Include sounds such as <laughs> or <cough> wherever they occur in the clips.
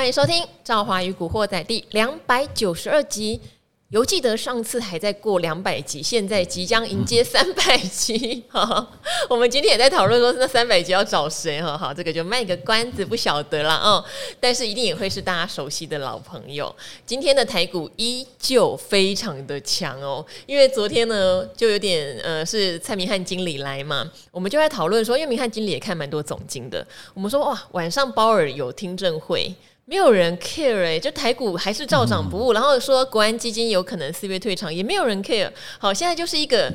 欢迎收听《赵华与古惑仔》第两百九十二集。犹记得上次还在过两百集，现在即将迎接三百集。<laughs> 哈，我们今天也在讨论说，那三百集要找谁？哈，好，这个就卖个关子，不晓得了啊。但是一定也会是大家熟悉的老朋友。今天的台股依旧非常的强哦，因为昨天呢，就有点呃，是蔡明汉经理来嘛，我们就在讨论说，因为明汉经理也看蛮多总经的，我们说哇，晚上鲍尔有听证会。没有人 care 哎、欸，就台股还是照涨不误，嗯、然后说国安基金有可能四月退场，也没有人 care。好，现在就是一个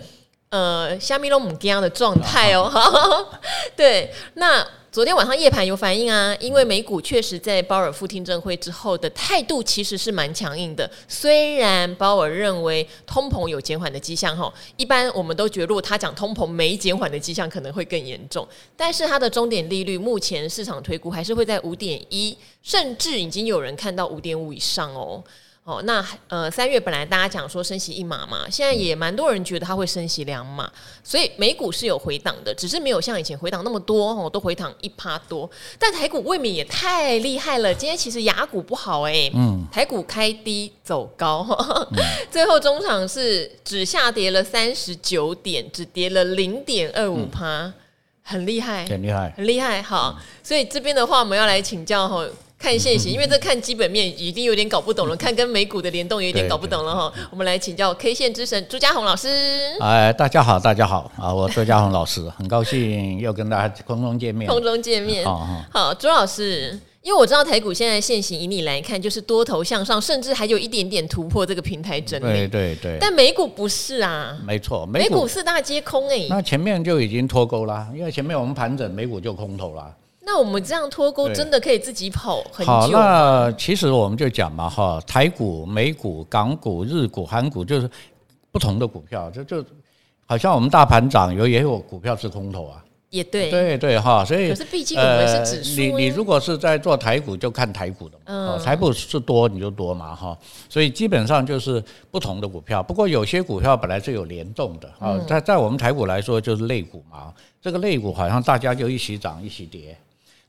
呃虾米拢唔惊的状态哦。啊、<laughs> 对，那。昨天晚上夜盘有反应啊，因为美股确实在鲍尔副听证会之后的态度其实是蛮强硬的。虽然鲍尔认为通膨有减缓的迹象，哈，一般我们都觉得如果他讲通膨没减缓的迹象，可能会更严重。但是他的终点利率目前市场推估还是会在五点一，甚至已经有人看到五点五以上哦。哦，那呃，三月本来大家讲说升息一码嘛，现在也蛮多人觉得它会升息两码，所以美股是有回档的，只是没有像以前回档那么多哦，都回档一趴多。但台股未免也太厉害了，今天其实牙股不好哎、欸，嗯，台股开低走高，嗯、<laughs> 最后中场是只下跌了三十九点，只跌了零点二五趴，很厉害，很厉害，很厉害。好，所以这边的话我们要来请教哈。看现行，因为这看基本面已经有点搞不懂了，看跟美股的联动有点搞不懂了哈。我们来请教 K 线之神朱家宏老师。哎，大家好，大家好啊！我朱家宏老师，很高兴又跟大家空中见面。空中见面，好，好，朱老师，因为我知道台股现在现行以你来看，就是多头向上，甚至还有一点点突破这个平台整理。对对对。但美股不是啊，没错，美股四大皆空哎。那前面就已经脱钩了，因为前面我们盘整，美股就空头了。那我们这样脱钩真的可以自己跑很久？好，那其实我们就讲嘛，哈，台股、美股、港股、日股、韩股，就是不同的股票，就就好像我们大盘涨，有也有股票是空头啊，也对，对对哈，所以可是毕竟我们是指数，你你如果是在做台股，就看台股的嘛，嗯，台股是多你就多嘛，哈，所以基本上就是不同的股票。不过有些股票本来是有联动的啊，在在我们台股来说就是类股嘛，这个类股好像大家就一起涨一起跌。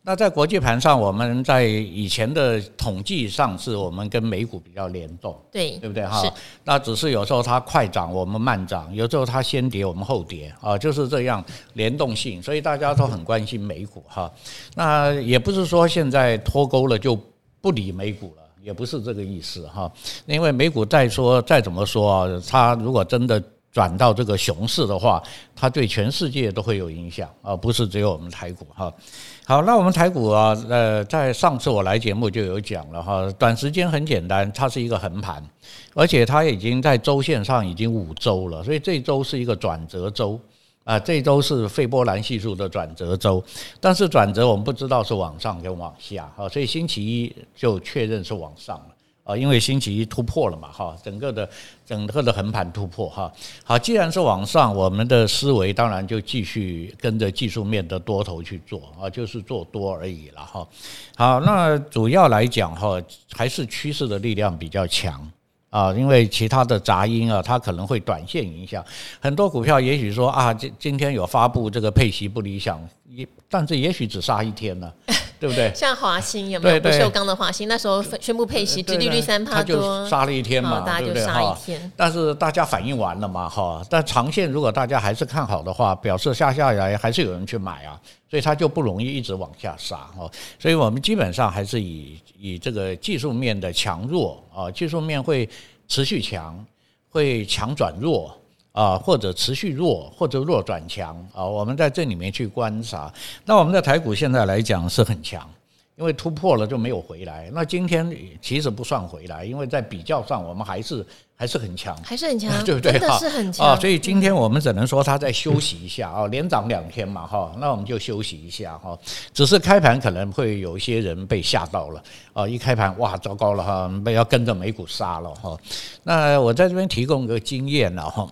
那在国际盘上，我们在以前的统计上，是我们跟美股比较联动，对对不对哈？那只是有时候它快涨，我们慢涨；有时候它先跌，我们后跌啊，就是这样联动性。所以大家都很关心美股哈。那也不是说现在脱钩了就不理美股了，也不是这个意思哈。因为美股再说再怎么说啊，它如果真的转到这个熊市的话，它对全世界都会有影响啊，不是只有我们台股哈。好，那我们台股啊，呃，在上次我来节目就有讲了哈，短时间很简单，它是一个横盘，而且它已经在周线上已经五周了，所以这周是一个转折周啊，这周是费波兰系数的转折周，但是转折我们不知道是往上跟往下啊，所以星期一就确认是往上了。啊，因为星期一突破了嘛，哈，整个的整个的横盘突破，哈，好，既然是往上，我们的思维当然就继续跟着技术面的多头去做，啊，就是做多而已了，哈，好，那主要来讲，哈，还是趋势的力量比较强。啊，因为其他的杂音啊，它可能会短线影响很多股票。也许说啊，今今天有发布这个配息不理想，也但是也许只杀一天呢，对不对？像华兴有没有？不锈钢的华兴，那时候宣布配息，殖利率三趴多，就杀了一天嘛，大家就杀一天，但是大家反应完了嘛，哈。但长线如果大家还是看好的话，表示下下来还是有人去买啊。所以它就不容易一直往下杀哦，所以我们基本上还是以以这个技术面的强弱啊，技术面会持续强，会强转弱啊，或者持续弱，或者弱转强啊，我们在这里面去观察。那我们的台股现在来讲是很强。因为突破了就没有回来，那今天其实不算回来，因为在比较上我们还是还是很强，还是很强，<laughs> 对不对？真的是很强啊！所以今天我们只能说它再休息一下啊，连涨两天嘛哈，那我们就休息一下哈。只是开盘可能会有一些人被吓到了啊，一开盘哇，糟糕了哈，被要跟着美股杀了哈。那我在这边提供一个经验了哈，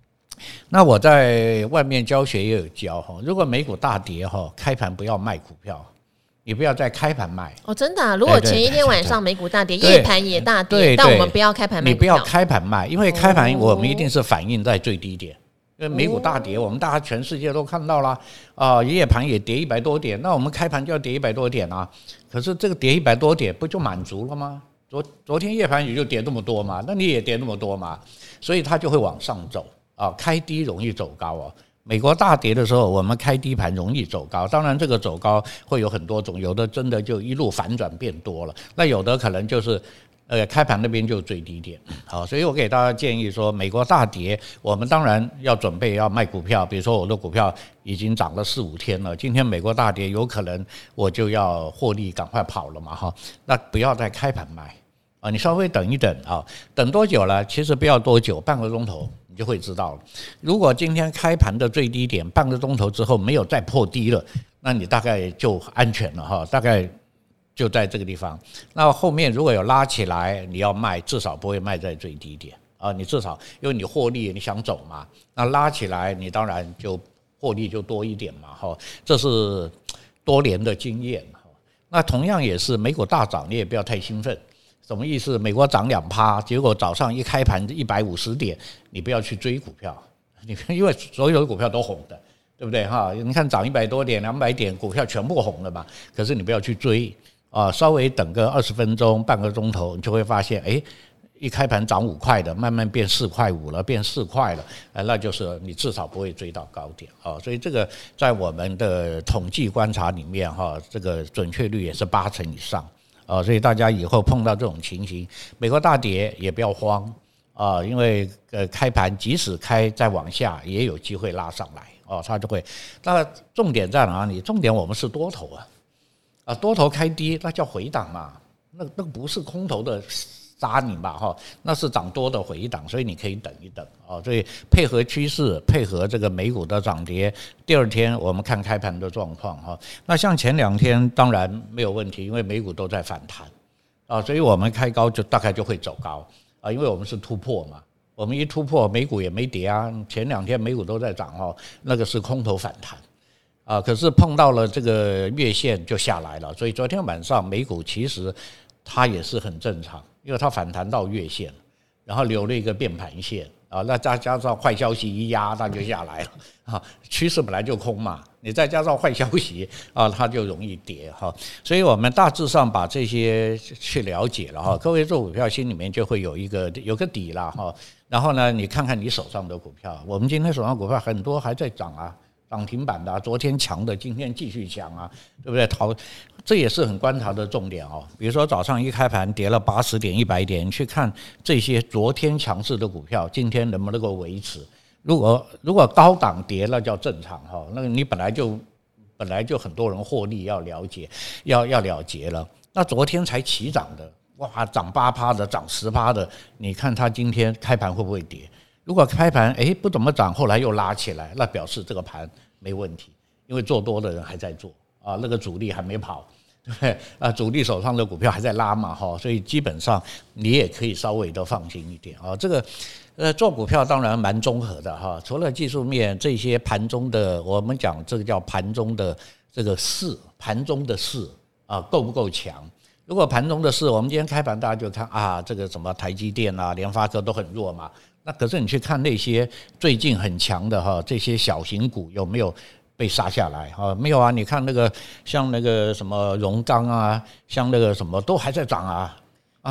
<coughs> 那我在外面教学也有教哈，如果美股大跌哈，开盘不要卖股票。你不要再开盘卖哦，真的啊！如果前一天晚上美股大跌，夜盘也大跌，但我们不要开盘卖。你不要开盘卖，因为开盘我们一定是反映在最低点因为美股大跌，我们大家全世界都看到了啊，夜盘也跌一百多点，那我们开盘就要跌一百多点啊。可是这个跌一百多点不就满足了吗？昨昨天夜盘也就跌那么多嘛，那你也跌那么多嘛，所以它就会往上走啊，开低容易走高哦。美国大跌的时候，我们开低盘容易走高，当然这个走高会有很多种，有的真的就一路反转变多了，那有的可能就是。呃，开盘那边就最低点，好，所以我给大家建议说，美国大跌，我们当然要准备要卖股票，比如说我的股票已经涨了四五天了，今天美国大跌，有可能我就要获利赶快跑了嘛，哈，那不要再开盘卖。啊，你稍微等一等啊，等多久了？其实不要多久，半个钟头。你就会知道了。如果今天开盘的最低点半个钟头之后没有再破低了，那你大概就安全了哈，大概。就在这个地方，那后面如果有拉起来，你要卖，至少不会卖在最低点啊。你至少因为你获利，你想走嘛，那拉起来，你当然就获利就多一点嘛。哈，这是多年的经验。那同样也是美股大涨，你也不要太兴奋。什么意思？美国涨两趴，结果早上一开盘一百五十点，你不要去追股票。你看，因为所有的股票都红的，对不对？哈，你看涨一百多点、两百点，股票全部红了嘛。可是你不要去追。啊，稍微等个二十分钟、半个钟头，你就会发现，哎，一开盘涨五块的，慢慢变四块五了，变四块了，哎，那就是你至少不会追到高点啊。所以这个在我们的统计观察里面，哈，这个准确率也是八成以上啊。所以大家以后碰到这种情形，美国大跌也不要慌啊，因为呃，开盘即使开再往下，也有机会拉上来哦，它就会。那重点在哪里？重点我们是多头啊。啊，多头开低，那叫回档嘛，那那不是空头的扎你嘛哈，那是涨多的回档，所以你可以等一等啊。所以配合趋势，配合这个美股的涨跌，第二天我们看开盘的状况哈。那像前两天当然没有问题，因为美股都在反弹啊，所以我们开高就大概就会走高啊，因为我们是突破嘛，我们一突破美股也没跌啊，前两天美股都在涨哦，那个是空头反弹。啊，可是碰到了这个月线就下来了，所以昨天晚上美股其实它也是很正常，因为它反弹到月线，然后留了一个变盘线啊，那再加上坏消息一压，它就下来了 <laughs> 啊。趋势本来就空嘛，你再加上坏消息啊，<laughs> 它就容易跌哈。所以我们大致上把这些去了解了哈，各位做股票心里面就会有一个有个底了哈。然后呢，你看看你手上的股票，我们今天手上股票很多还在涨啊。涨停板的，昨天强的，今天继续强啊，对不对？逃，这也是很观察的重点哦。比如说早上一开盘跌了八十点、一百点，去看这些昨天强势的股票，今天能不能够维持？如果如果高档跌了叫正常哈，那个你本来就本来就很多人获利要了解，要要了结了。那昨天才起涨的，哇，涨八趴的，涨十趴的，你看它今天开盘会不会跌？如果开盘诶不怎么涨，后来又拉起来，那表示这个盘没问题，因为做多的人还在做啊，那个主力还没跑，对不对？啊，主力手上的股票还在拉嘛哈，所以基本上你也可以稍微的放心一点啊。这个呃做股票当然蛮综合的哈，除了技术面这些盘中的，我们讲这个叫盘中的这个势，盘中的势啊够不够强？如果盘中的势，我们今天开盘大家就看啊，这个什么台积电啊、联发科都很弱嘛。那可是你去看那些最近很强的哈，这些小型股有没有被杀下来啊？没有啊，你看那个像那个什么荣钢啊，像那个什么都还在涨啊。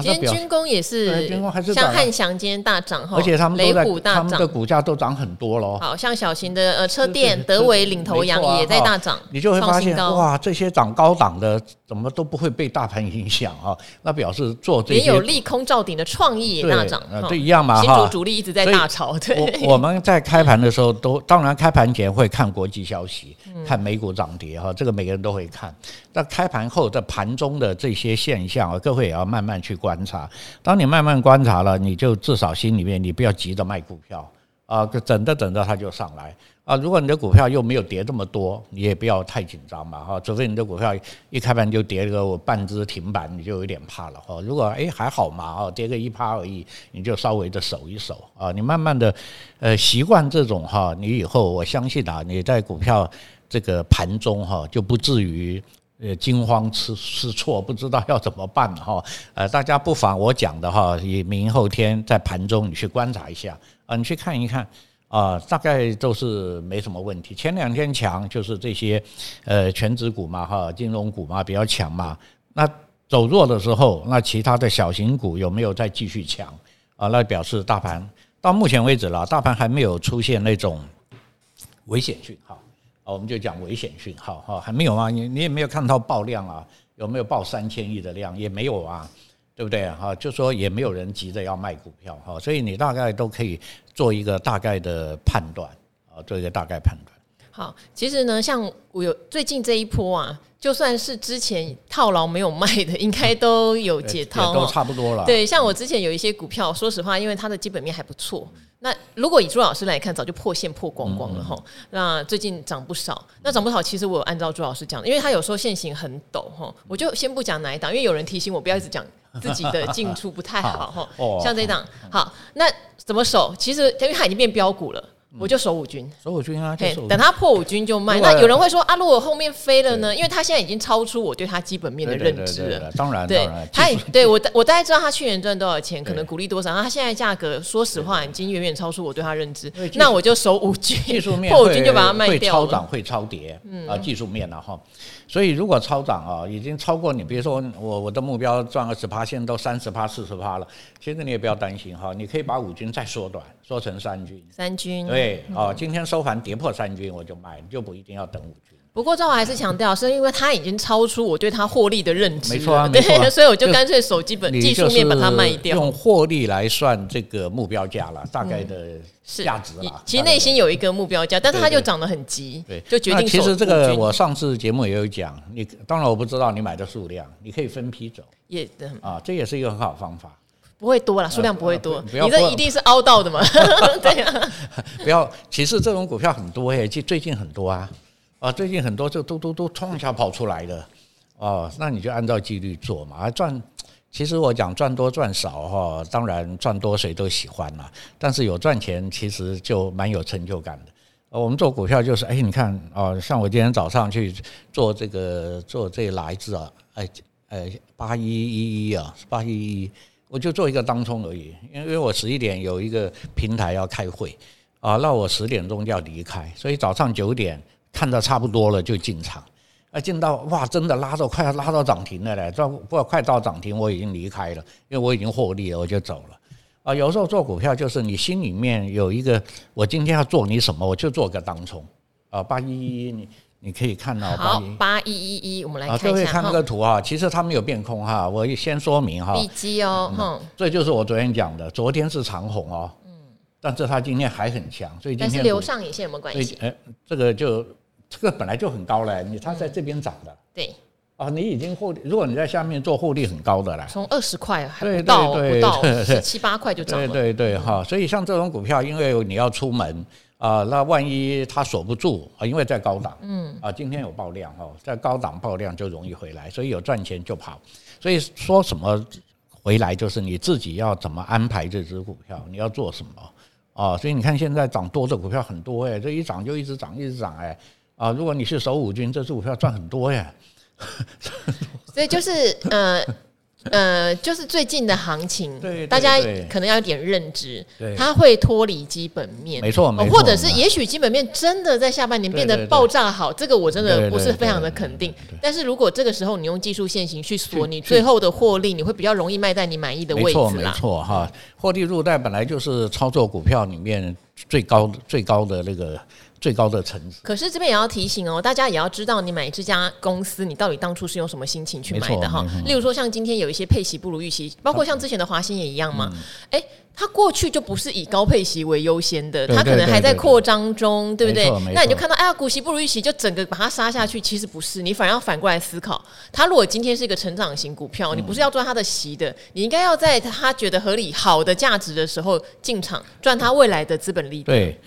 今天军工也是，军工还是像汉翔今天大涨哈，而且他们都在，他们的股价都涨很多喽。好像小型的呃车电德维领头羊也在大涨，你就会发现哇，这些涨高档的怎么都不会被大盘影响啊？那表示做这些也有利空照顶的创意也大涨，对一样嘛哈。新竹主力一直在大炒，对。我们在开盘的时候都当然开盘前会看国际消息，看美股涨跌哈，这个每个人都会看。那开盘后的盘中的这些现象啊，各位也要慢慢去观察。当你慢慢观察了，你就至少心里面你不要急着卖股票啊，等着等着它就上来啊。如果你的股票又没有跌这么多，你也不要太紧张嘛哈。除非你的股票一开盘就跌个半只停板，你就有点怕了哈。如果诶还好嘛啊，跌个一趴而已，你就稍微的守一守啊。你慢慢的呃习惯这种哈，你以后我相信啊，你在股票这个盘中哈就不至于。呃，惊慌失失措，不知道要怎么办哈。呃，大家不妨我讲的哈，以明后天在盘中你去观察一下啊，你去看一看啊，大概都是没什么问题。前两天强就是这些呃全指股嘛哈，金融股嘛比较强嘛。那走弱的时候，那其他的小型股有没有再继续强啊？那表示大盘到目前为止了，大盘还没有出现那种危险讯号啊，我们就讲危险讯号哈，还没有啊，你你也没有看到爆量啊，有没有爆三千亿的量？也没有啊。对不对哈？就说也没有人急着要卖股票哈，所以你大概都可以做一个大概的判断啊，做一个大概判断。好，其实呢，像我有最近这一波啊，就算是之前套牢没有卖的，<laughs> 应该都有解套，都差不多了。对，像我之前有一些股票，说实话，因为它的基本面还不错。那如果以朱老师来看，早就破线破光光了哈。那最近涨不少，那涨不少，其实我有按照朱老师讲的，因为他有时候线型很陡哈，我就先不讲哪一档，因为有人提醒我不要一直讲。自己的进出不太好哈，像这一档好，那怎么守？其实因为它已经变标股了，我就守五军，守五军啊，等它破五军就卖。那有人会说啊，如果后面飞了呢？因为它现在已经超出我对它基本面的认知了。当然，当然，它对我我大概知道它去年赚多少钱，可能股利多少。那它现在价格，说实话已经远远超出我对它认知。那我就守五军，技术面破五军就把它卖掉。会超涨会超跌，啊，技术面了哈。所以，如果超涨啊，已经超过你，比如说我我的目标赚二十趴，现在都三十趴、四十趴了，其实你也不要担心哈，你可以把五军再缩短，缩成三均。三均。对，哦，今天收盘跌破三均，我就卖，就不一定要等五均。不过，赵华还是强调，是因为它已经超出我对它获利的认知。没错啊，没错啊。<laughs> 所以我就干脆手基本技术面把它卖掉，用获利来算这个目标价了，大概的价值了。其实内心有一个目标价，但是它就涨得很急，对，就决定。其实这个我上次节目也有讲，你当然我不知道你买的数量，你可以分批走，也啊，这也是一个很好方法。不会多了，数量不会多，你这一定是凹到的嘛？<laughs> 对呀，不要，其实这种股票很多诶，就最近很多啊。啊，最近很多就都都都冲一下跑出来的，哦，那你就按照纪律做嘛。赚，其实我讲赚多赚少哈，当然赚多谁都喜欢嘛。但是有赚钱，其实就蛮有成就感的。我们做股票就是，哎，你看啊，像我今天早上去做这个做这哪一支啊？哎哎，八一一一啊，八一一，我就做一个当冲而已，因为我十一点有一个平台要开会啊，那我十点钟就要离开，所以早上九点。看到差不多了就进场，啊，进到哇，真的拉到快要拉到涨停了嘞，到不快到涨停我已经离开了，因为我已经获利了，我就走了。啊，有时候做股票就是你心里面有一个，我今天要做你什么，我就做个当冲。啊，八一一一，你可以看到好，八一一一，我们来看一下。各位看那个图啊，其实它没有变空哈，我先说明哈。笔记哦，哼，这就是我昨天讲的，昨天是长红哦，嗯，但是它今天还很强，所以今天留上影线有没有关系？哎，这个就。这个本来就很高了，你它在这边涨的，对，啊，你已经获利，如果你在下面做获利很高的了，从二十块还不到不到七八块就涨了，对对对哈，所以像这种股票，因为你要出门啊，那万一它锁不住啊，因为在高档，嗯啊，今天有爆量哦，在高档爆量就容易回来，所以有赚钱就跑，所以说什么回来就是你自己要怎么安排这只股票，你要做什么啊，所以你看现在涨多的股票很多哎，这一涨就一直涨一直涨哎。啊，如果你是守五军，这只股票赚很多呀。所以就是呃呃，就是最近的行情，大家可能要有点认知，它会脱离基本面，没错，没错。或者是也许基本面真的在下半年变得爆炸好，这个我真的不是非常的肯定。但是如果这个时候你用技术线型去锁你最后的获利，你会比较容易卖在你满意的位置啦。没错，没错哈，获利入袋本来就是操作股票里面最高最高的那个。最高的层次。可是这边也要提醒哦，大家也要知道，你买这家公司，你到底当初是用什么心情去买的哈？例如说，像今天有一些配息不如预期，包括像之前的华新也一样嘛。哎，它过去就不是以高配息为优先的，它可能还在扩张中，对不对？那你就看到，哎呀，股息不如预期，就整个把它杀下去。其实不是，你反而要反过来思考，它如果今天是一个成长型股票，你不是要赚它的息的，你应该要在它觉得合理、好的价值的时候进场，赚它未来的资本利得。对。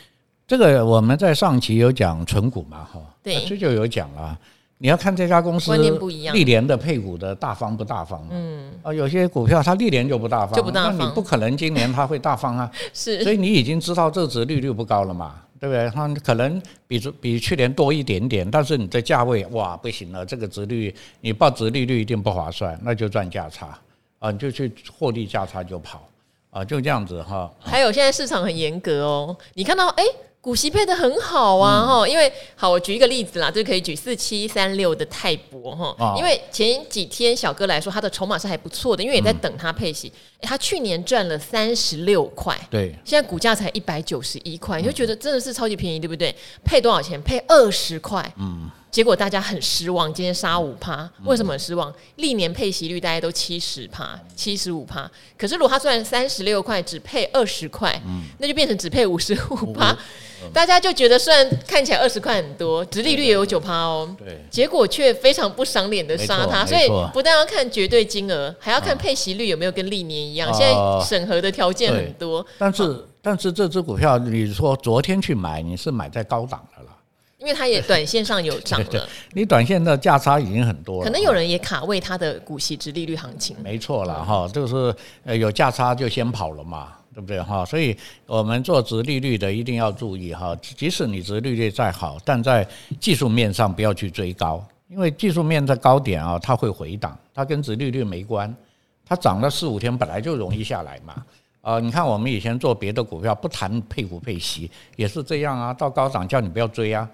这个我们在上期有讲存股嘛，哈，对，这就有讲了。你要看这家公司历年的配股的大方不大方，嗯，啊，有些股票它历年就不大方，就不大方，那你不可能今年它会大方啊，<laughs> 是，所以你已经知道这值利率不高了嘛，对不对？它可能比比去年多一点点，但是你的价位哇不行了，这个殖利率你报值利率一定不划算，那就赚价差啊，你就去获利价差就跑。啊，就这样子哈。还有现在市场很严格哦，你看到哎。欸股息配的很好啊，哈、嗯，因为好，我举一个例子啦，就可以举四七三六的泰博哈，哦、因为前几天小哥来说，他的筹码是还不错的，因为也在等他配息，嗯、他去年赚了三十六块，对，现在股价才一百九十一块，你就觉得真的是超级便宜，对不对？配多少钱？配二十块，嗯。结果大家很失望，今天杀五趴，为什么很失望？历年配息率大家都七十趴、七十五趴，可是如果他虽然三十六块，只配二十块，那就变成只配五十五趴，大家就觉得虽然看起来二十块很多，殖利率也有九趴哦，对，结果却非常不赏脸的杀他，所以不但要看绝对金额，还要看配息率有没有跟历年一样。现在审核的条件很多，但是但是这只股票，你说昨天去买，你是买在高档的了。因为它也短线上有涨了，<laughs> 你短线的价差已经很多了。可能有人也卡位它的股息值利率行情。没错了哈，就是呃有价差就先跑了嘛，对不对哈？所以我们做值利率的一定要注意哈，即使你值利率再好，但在技术面上不要去追高，因为技术面在高点啊，它会回档，它跟值利率没关，它涨了四五天本来就容易下来嘛。啊，你看我们以前做别的股票，不谈配股配息，也是这样啊。到高涨叫你不要追啊，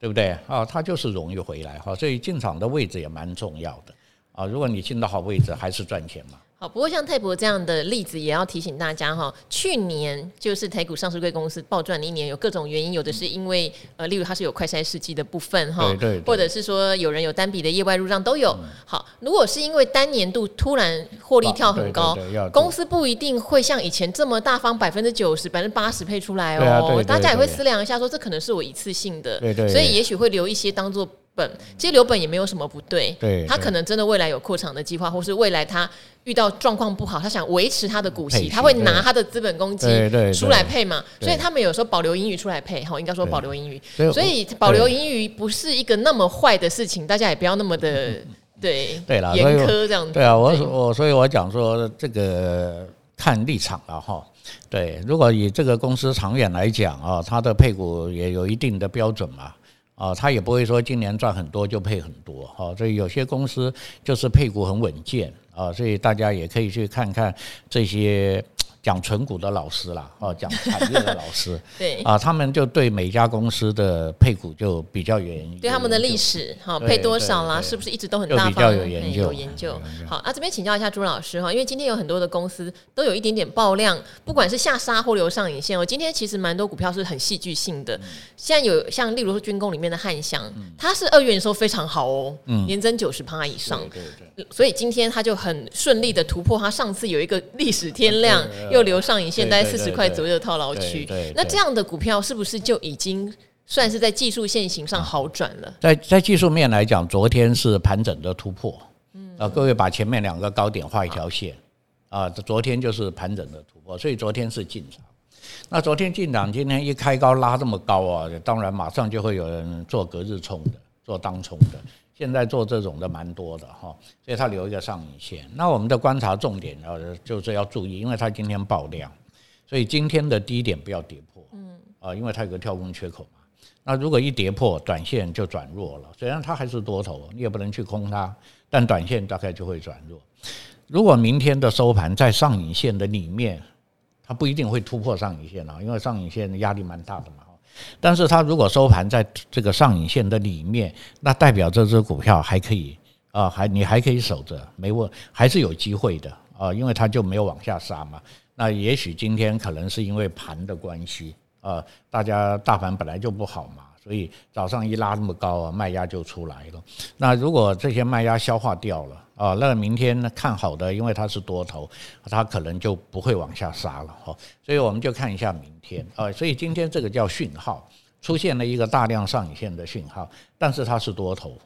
对不对？啊，它就是容易回来哈。所以进场的位置也蛮重要的啊。如果你进到好位置，还是赚钱嘛。好，不过像泰博这样的例子，也要提醒大家哈。去年就是台股上市贵公司暴赚的一年，有各种原因，有的是因为呃，例如它是有快筛试剂的部分哈，或者是说有人有单笔的业外入账都有。好，如果是因为单年度突然获利跳很高，公司不一定会像以前这么大方，百分之九十、百分之八十配出来哦。大家也会思量一下，说这可能是我一次性的，所以也许会留一些当做本。其实留本也没有什么不对，对他可能真的未来有扩厂的计划，或是未来他。遇到状况不好，他想维持他的股息，他会拿他的资本公积出来配嘛？所以他们有时候保留盈余出来配，哈，应该说保留盈余。所以保留盈余不是一个那么坏的事情，大家也不要那么的 <laughs> 对对严苛这样子。对啊，我我所以我讲说这个看立场了哈。对，如果以这个公司长远来讲啊，它的配股也有一定的标准嘛。啊，他也不会说今年赚很多就配很多，哈，所以有些公司就是配股很稳健啊，所以大家也可以去看看这些。讲存股的老师啦，<laughs> 哦，讲产业的老师，对。啊，他们就对每家公司的配股就比较有研究，对他们的历史哈，配多少啦，是不是一直都很大方？比较有研究，有研究。好，那这边请教一下朱老师哈，因为今天有很多的公司都有一点点爆量，不管是下杀或留上影线。哦今天其实蛮多股票是很戏剧性的，现在有像例如说军工里面的汉翔，它是二月营收非常好哦，年增九十趴以上，对对，所以今天它就很顺利的突破它上次有一个历史天量。又留上影线，大概四十块左右的套牢区。那这样的股票是不是就已经算是在技术线型上好转了？在在技术面来讲，昨天是盘整的突破。嗯，啊，各位把前面两个高点画一条线。啊，昨天就是盘整的突破，所以昨天是进场。那昨天进场，今天一开高拉这么高啊，当然马上就会有人做隔日冲的，做当冲的。现在做这种的蛮多的哈，所以它留一个上影线。那我们的观察重点呃，就是要注意，因为它今天爆量，所以今天的低点不要跌破，嗯啊，因为它有个跳空缺口嘛。那如果一跌破，短线就转弱了。虽然它还是多头，你也不能去空它，但短线大概就会转弱。如果明天的收盘在上影线的里面，它不一定会突破上影线啊，因为上影线压力蛮大的嘛。但是它如果收盘在这个上影线的里面，那代表这只股票还可以啊，还你还可以守着，没问还是有机会的啊，因为它就没有往下杀嘛。那也许今天可能是因为盘的关系啊，大家大盘本来就不好嘛。所以早上一拉那么高啊，卖压就出来了。那如果这些卖压消化掉了啊，那明天呢看好的，因为它是多头，它可能就不会往下杀了哈。所以我们就看一下明天啊。所以今天这个叫讯号，出现了一个大量上影线的讯号，但是它是多头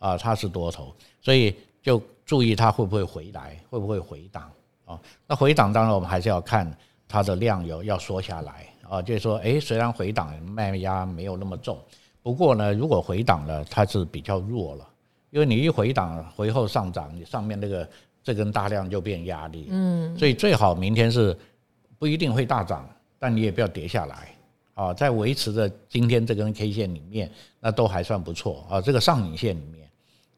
啊，它是多头，所以就注意它会不会回来，会不会回档啊？那回档当然我们还是要看它的量有要缩下来。啊，就是说，哎，虽然回档卖压没有那么重，不过呢，如果回档了，它是比较弱了，因为你一回档，回后上涨，你上面那个这根大量就变压力，嗯，所以最好明天是不一定会大涨，但你也不要跌下来，啊，在维持着今天这根 K 线里面，那都还算不错啊，这个上影线里面，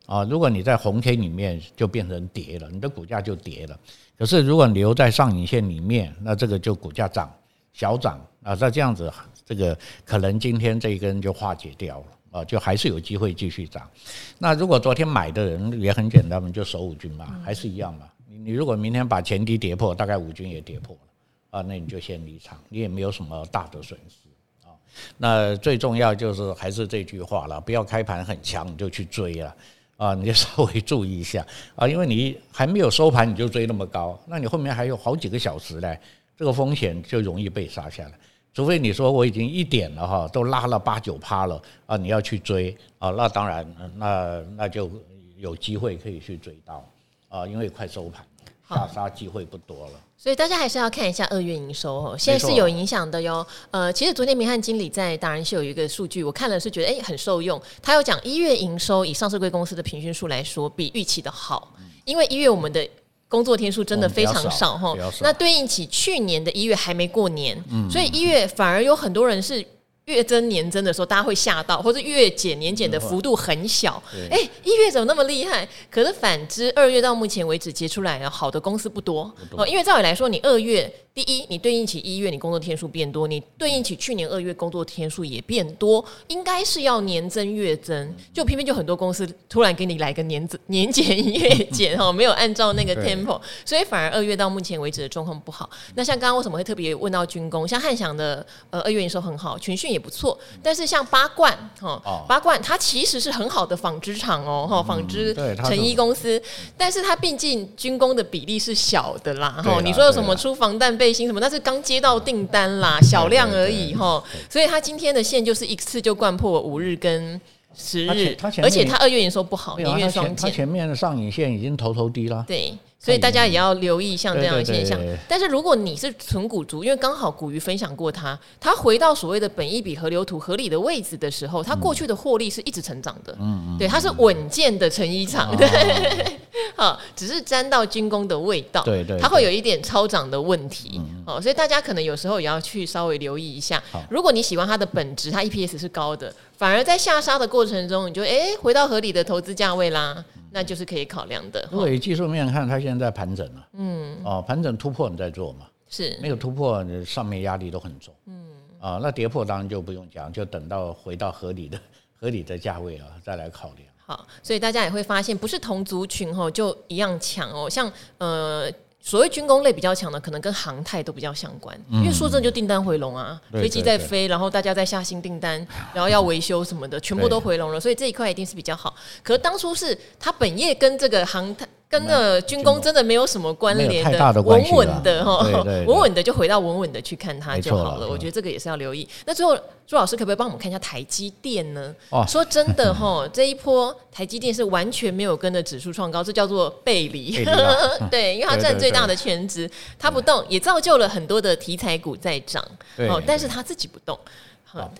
啊，如果你在红 K 里面就变成跌了，你的股价就跌了。可是如果你留在上影线里面，那这个就股价涨小涨啊，那这样子这个可能今天这一根就化解掉了啊，就还是有机会继续涨。那如果昨天买的人也很简单嘛，就守五均嘛，还是一样嘛。你你如果明天把前低跌破，大概五均也跌破了啊，那你就先离场，你也没有什么大的损失啊。那最重要就是还是这句话了，不要开盘很强你就去追了。啊，你就 <laughs> 稍微注意一下啊，因为你还没有收盘你就追那么高，那你后面还有好几个小时嘞，这个风险就容易被杀下来。除非你说我已经一点了哈，都拉了八九趴了啊，你要去追啊，那当然那那就有机会可以去追到啊，因为快收盘。下杀机会不多了，所以大家还是要看一下二月营收哦。现在是有影响的哟。呃，其实昨天明翰经理在达人秀有一个数据，我看了是觉得哎很受用。他有讲一月营收以上市贵公司的平均数来说，比预期的好，因为一月我们的工作天数真的非常少哈。那对应起去年的一月还没过年，所以一月反而有很多人是。月增年增的时候，大家会吓到，或者月减年减的幅度很小。哎，一月怎么那么厉害？可是反之，二月到目前为止结出来的好的公司不多哦。因为照理来说，你二月。第一，你对应起一月你工作天数变多，你对应起去年二月工作天数也变多，应该是要年增月增，就偏偏就很多公司突然给你来个年增年减月减哈，没有按照那个 <laughs> tempo，所以反而二月到目前为止的状况不好。那像刚刚为什么会特别问到军工？像汉翔的呃二月营收很好，群讯也不错，但是像八冠哈，八冠它其实是很好的纺织厂哦哈，纺织成衣公司，但是它毕竟军工的比例是小的啦哈，你说有什么出防弹背心什么？那是刚接到订单啦，小量而已哈，所以他今天的线就是一次就灌破五日跟十日，而且他二月营收不好，一月双减。他前面的上影线已经头头低了，对，所以大家也要留意像这样的现象。但是如果你是纯股族，因为刚好古鱼分享过它，它回到所谓的本一比河流图合理的位置的时候，它过去的获利是一直成长的，嗯，对，它是稳健的成衣厂，对。<laughs> 好，只是沾到军工的味道，对对，它会有一点超涨的问题，哦，所以大家可能有时候也要去稍微留意一下。如果你喜欢它的本质，它 EPS 是高的，反而在下杀的过程中，你就哎回到合理的投资价位啦，那就是可以考量的。如果以技术面看，它现在在盘整了，嗯，哦，盘整突破你再做嘛，是。没有突破，上面压力都很重，嗯，啊，那跌破当然就不用讲，就等到回到合理的 <laughs> 合理的价位了再来考量。好，所以大家也会发现，不是同族群哦就一样强哦。像呃，所谓军工类比较强的，可能跟航太都比较相关，因为说真的，就订单回笼啊，飞机在飞，然后大家在下新订单，然后要维修什么的，<laughs> 全部都回笼了，所以这一块一定是比较好。可是当初是它本业跟这个航太。跟那军工真的没有什么关联的，稳稳的哈，<laughs> 稳稳的就回到稳稳的去看它就好了。我觉得这个也是要留意。那最后朱老师可不可以帮我们看一下台积电呢？说真的 <laughs> 哈，这一波台积电是完全没有跟着指数创高，这叫做背离。<laughs> 对，因为它占最大的权值，它不动也造就了很多的题材股在涨。哦，但是它自己不动。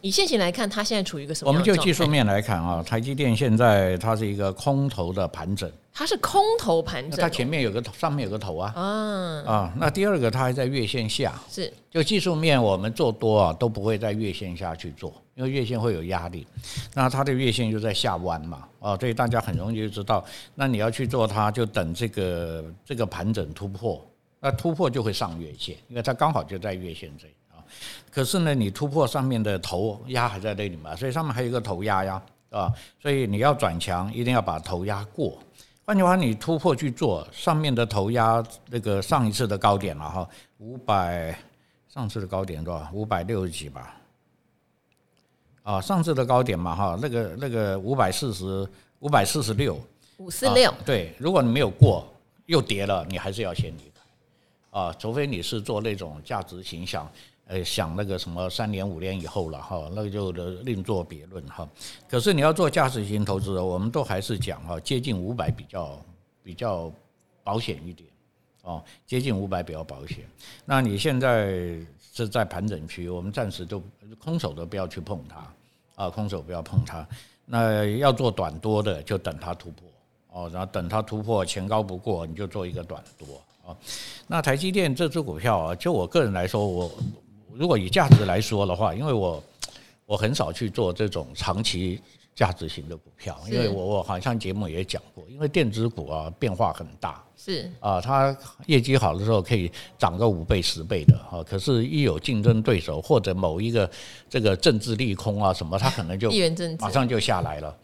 以现行来看，它现在处于一个什么？我们就技术面来看啊，台积电现在它是一个空头的盘整，它是空头盘整，它前面有个头，上面有个头啊，啊啊，那第二个它还在月线下，是就技术面我们做多啊都不会在月线下去做，因为月线会有压力，那它的月线就在下弯嘛，啊，所以大家很容易就知道，那你要去做它，就等这个这个盘整突破，那突破就会上月线，因为它刚好就在月线这里。可是呢，你突破上面的头压还在那里嘛，所以上面还有一个头压呀，啊，所以你要转强，一定要把头压过。换句话，你突破去做上面的头压，那个上一次的高点了哈，五百，上次的高点多少？五百六十几吧？啊，上次的高点嘛哈，那个那个五百四十，五百四十六，五四六。对，如果你没有过，又跌了，你还是要先离开啊，除非你是做那种价值型想。呃，想那个什么三年五年以后了哈，那个就另作别论哈。可是你要做价值型投资，我们都还是讲哈，接近五百比较比较保险一点哦，接近五百比较保险。那你现在是在盘整区，我们暂时都空手都不要去碰它啊，空手不要碰它。那要做短多的，就等它突破哦，然后等它突破前高不过，你就做一个短多啊。那台积电这支股票啊，就我个人来说，我。如果以价值来说的话，因为我我很少去做这种长期价值型的股票，因为我我好像节目也讲过，因为电子股啊变化很大，是。啊，它业绩好的时候可以涨个五倍十倍的哈，可是，一有竞争对手或者某一个这个政治利空啊什么，它可能就马上就下来了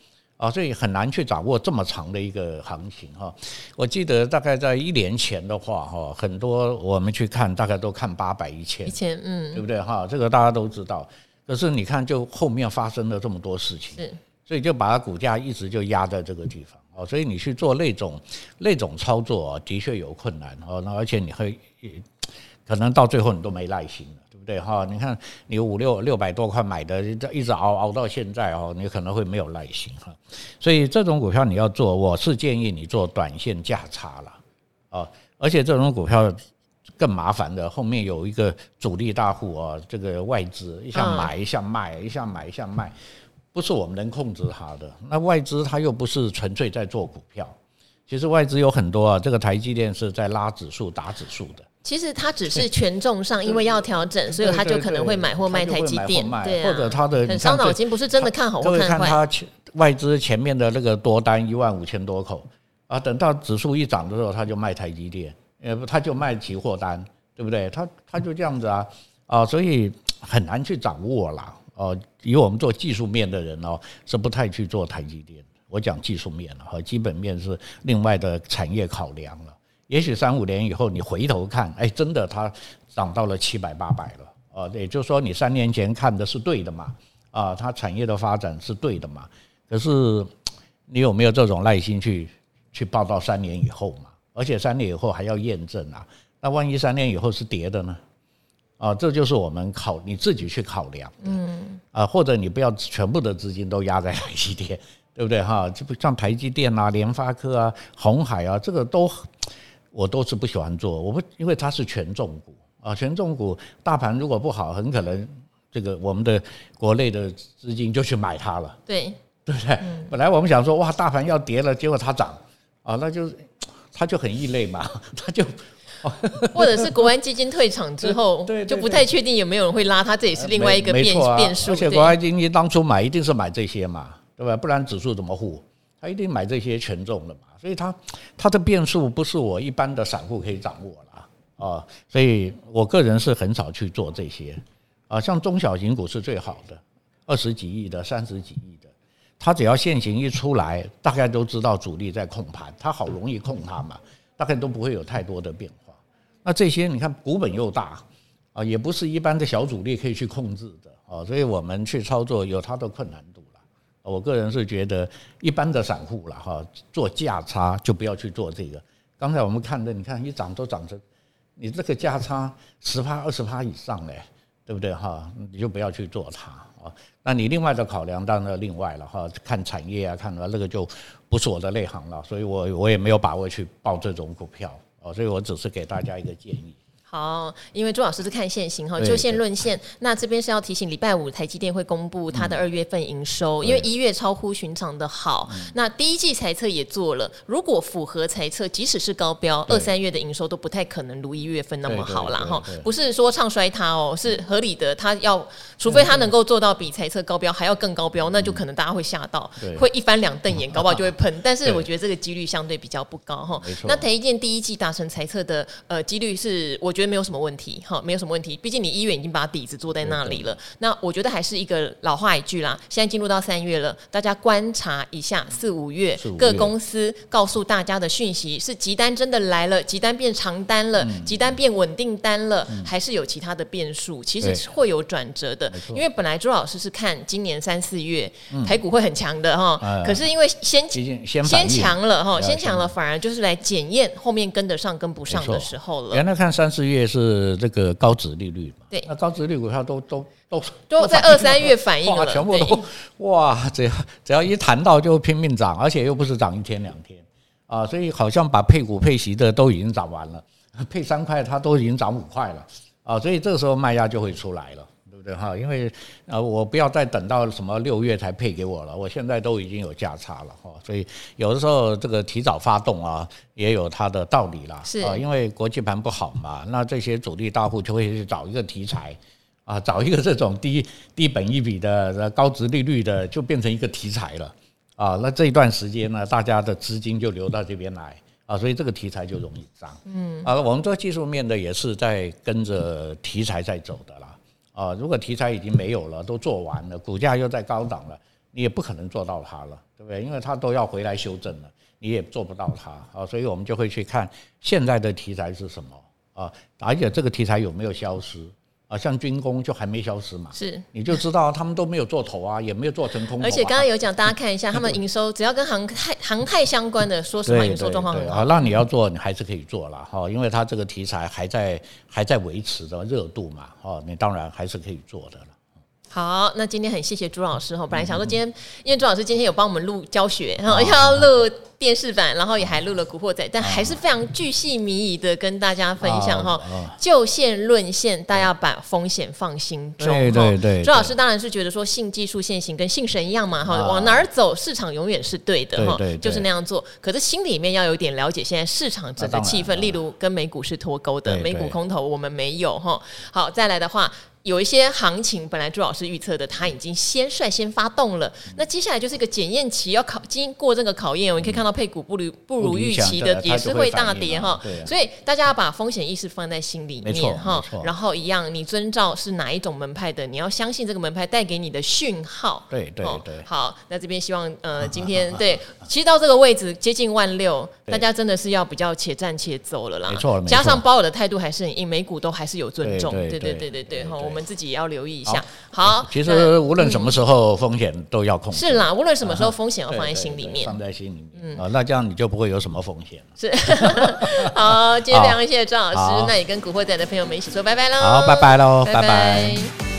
啊，所以很难去掌握这么长的一个行情哈。我记得大概在一年前的话哈，很多我们去看，大概都看八百一千，一千嗯，对不对哈？这个大家都知道，可是你看，就后面发生了这么多事情。所以就把它股价一直就压在这个地方哦，所以你去做那种那种操作啊，的确有困难哦。那而且你会可能到最后你都没耐心了，对不对哈？你看你五六六百多块买的，一直熬熬到现在哦，你可能会没有耐心哈。所以这种股票你要做，我是建议你做短线价差了啊。而且这种股票更麻烦的，后面有一个主力大户啊，这个外资一下买一下卖，一下买一下卖。不是我们能控制它的，那外资它又不是纯粹在做股票，其实外资有很多啊。这个台积电是在拉指数、打指数的。其实它只是权重上，因为要调整，所以它就可能会买或卖台积电，对，或者它的很伤脑筋，不是真的看好或看坏。看它外资前面的那个多单一万五千多口啊，等到指数一涨的时候，他就卖台积电，呃，它就卖期货单，对不对？他他就这样子啊啊，所以很难去掌握啦。哦，以我们做技术面的人哦，是不太去做台积电。我讲技术面了，和基本面是另外的产业考量了。也许三五年以后你回头看，哎，真的它涨到了七百八百了。呃，也就是说你三年前看的是对的嘛？啊，它产业的发展是对的嘛？可是你有没有这种耐心去去报到三年以后嘛？而且三年以后还要验证啊。那万一三年以后是跌的呢？啊，这就是我们考你自己去考量，嗯，啊，或者你不要全部的资金都压在台积电，对不对哈？就不像台积电啊、联发科啊、红海啊，这个都我都是不喜欢做，我不因为它是权重股啊，权重股大盘如果不好，很可能这个我们的国内的资金就去买它了，对，对不对？本来我们想说哇，大盘要跌了，结果它涨，啊，那就它就很异类嘛，<laughs> 它就。<laughs> 或者是国安基金退场之后，<laughs> 就不太确定有没有人会拉它，这也是另外一个变变数。而且国安基金当初买一定是买这些嘛，对吧？不然指数怎么护？他一定买这些权重的嘛。所以他他的变数不是我一般的散户可以掌握了啊。所以我个人是很少去做这些啊。像中小型股是最好的，二十几亿的、三十几亿的，它只要现行一出来，大概都知道主力在控盘，它好容易控它嘛，大概都不会有太多的变化。那这些你看股本又大啊，也不是一般的小主力可以去控制的啊，所以我们去操作有它的困难。我个人是觉得一般的散户了哈，做价差就不要去做这个。刚才我们看的，你看一涨都涨成，你这个价差十趴二十趴以上嘞，对不对哈？你就不要去做它啊。那你另外的考量当然另外了哈，看产业啊，看了那个就不是我的内行了，所以我我也没有把握去报这种股票。哦，所以我只是给大家一个建议。好，因为朱老师是看现型哈，就线论线。那这边是要提醒，礼拜五台积电会公布它的二月份营收，因为一月超乎寻常的好。那第一季财测也做了，如果符合财测，即使是高标，二三月的营收都不太可能如一月份那么好啦哈。不是说唱衰它哦，是合理的。它要除非它能够做到比财测高标还要更高标，那就可能大家会吓到，会一翻两瞪眼，<laughs> 搞不好就会喷。但是我觉得这个几率相对比较不高哈。那台积电第一季达成财测的呃几率是，我觉得。觉得没有什么问题，哈，没有什么问题。毕竟你医院已经把底子做在那里了。那我觉得还是一个老话一句啦。现在进入到三月了，大家观察一下四五月各公司告诉大家的讯息：是急单真的来了，急单变长单了，急单变稳定单了，还是有其他的变数？其实会有转折的。因为本来朱老师是看今年三四月台股会很强的哈，可是因为先先强了哈，先强了反而就是来检验后面跟得上跟不上的时候了。原来看三四月。月是这个高值利率嘛？对，那高值利率股票都都都都在二三月反应了，全部都 <laughs> 哇！只要只要一谈到就拼命涨，而且又不是涨一天两天啊，所以好像把配股配息的都已经涨完了，配三块它都已经涨五块了啊，所以这个时候卖压就会出来了。对哈，因为啊，我不要再等到什么六月才配给我了，我现在都已经有价差了哈，所以有的时候这个提早发动啊，也有它的道理啦。是啊，因为国际盘不好嘛，那这些主力大户就会去找一个题材啊，找一个这种低低本一笔的高值利率的，就变成一个题材了啊。那这一段时间呢，大家的资金就流到这边来啊，所以这个题材就容易涨。嗯啊，我们做技术面的也是在跟着题材在走的啦。啊，如果题材已经没有了，都做完了，股价又在高档了，你也不可能做到它了，对不对？因为它都要回来修正了，你也做不到它啊。所以我们就会去看现在的题材是什么啊，而且这个题材有没有消失。啊，像军工就还没消失嘛，是，你就知道他们都没有做头啊，也没有做成空啊。而且刚刚有讲，大家看一下他们营收，只要跟航太航太相关的，说实话营收状况很好。那你要做，你还是可以做了哈，因为它这个题材还在还在维持的热度嘛，哦，你当然还是可以做的了。好，那今天很谢谢朱老师哈。本来想说今天，因为朱老师今天有帮我们录教学，然后要录电视版，然后也还录了《古惑仔》，但还是非常巨细靡遗的跟大家分享哈。就线论线，大家把风险放心中。对对对。朱老师当然是觉得说，信技术现行跟信神一样嘛哈，往哪儿走，市场永远是对的哈，就是那样做。可是心里面要有点了解现在市场整个气氛，例如跟美股是脱钩的，美股空头我们没有哈。好，再来的话。有一些行情本来朱老师预测的，他已经先率先发动了。那接下来就是一个检验期，要考经过这个考验。我们可以看到配股不如不如预期的，也是会大跌哈。所以大家要把风险意识放在心里面哈。然后一样，你遵照是哪一种门派的，你要相信这个门派带给你的讯号。对对对。好，那这边希望呃今天对，其实到这个位置接近万六，大家真的是要比较且战且走了啦。没错。加上包尔的态度还是很硬，美股都还是有尊重。对对对对对哈。我们自己也要留意一下。好，其实无论什么时候风险都要控制。是啦，无论什么时候风险要放在心里面，放在心里面。嗯，啊，那这样你就不会有什么风险。是。<laughs> 好，今天非常谢谢庄老师，那也跟古惑仔的朋友们一起说拜拜喽。好，拜拜喽，拜拜。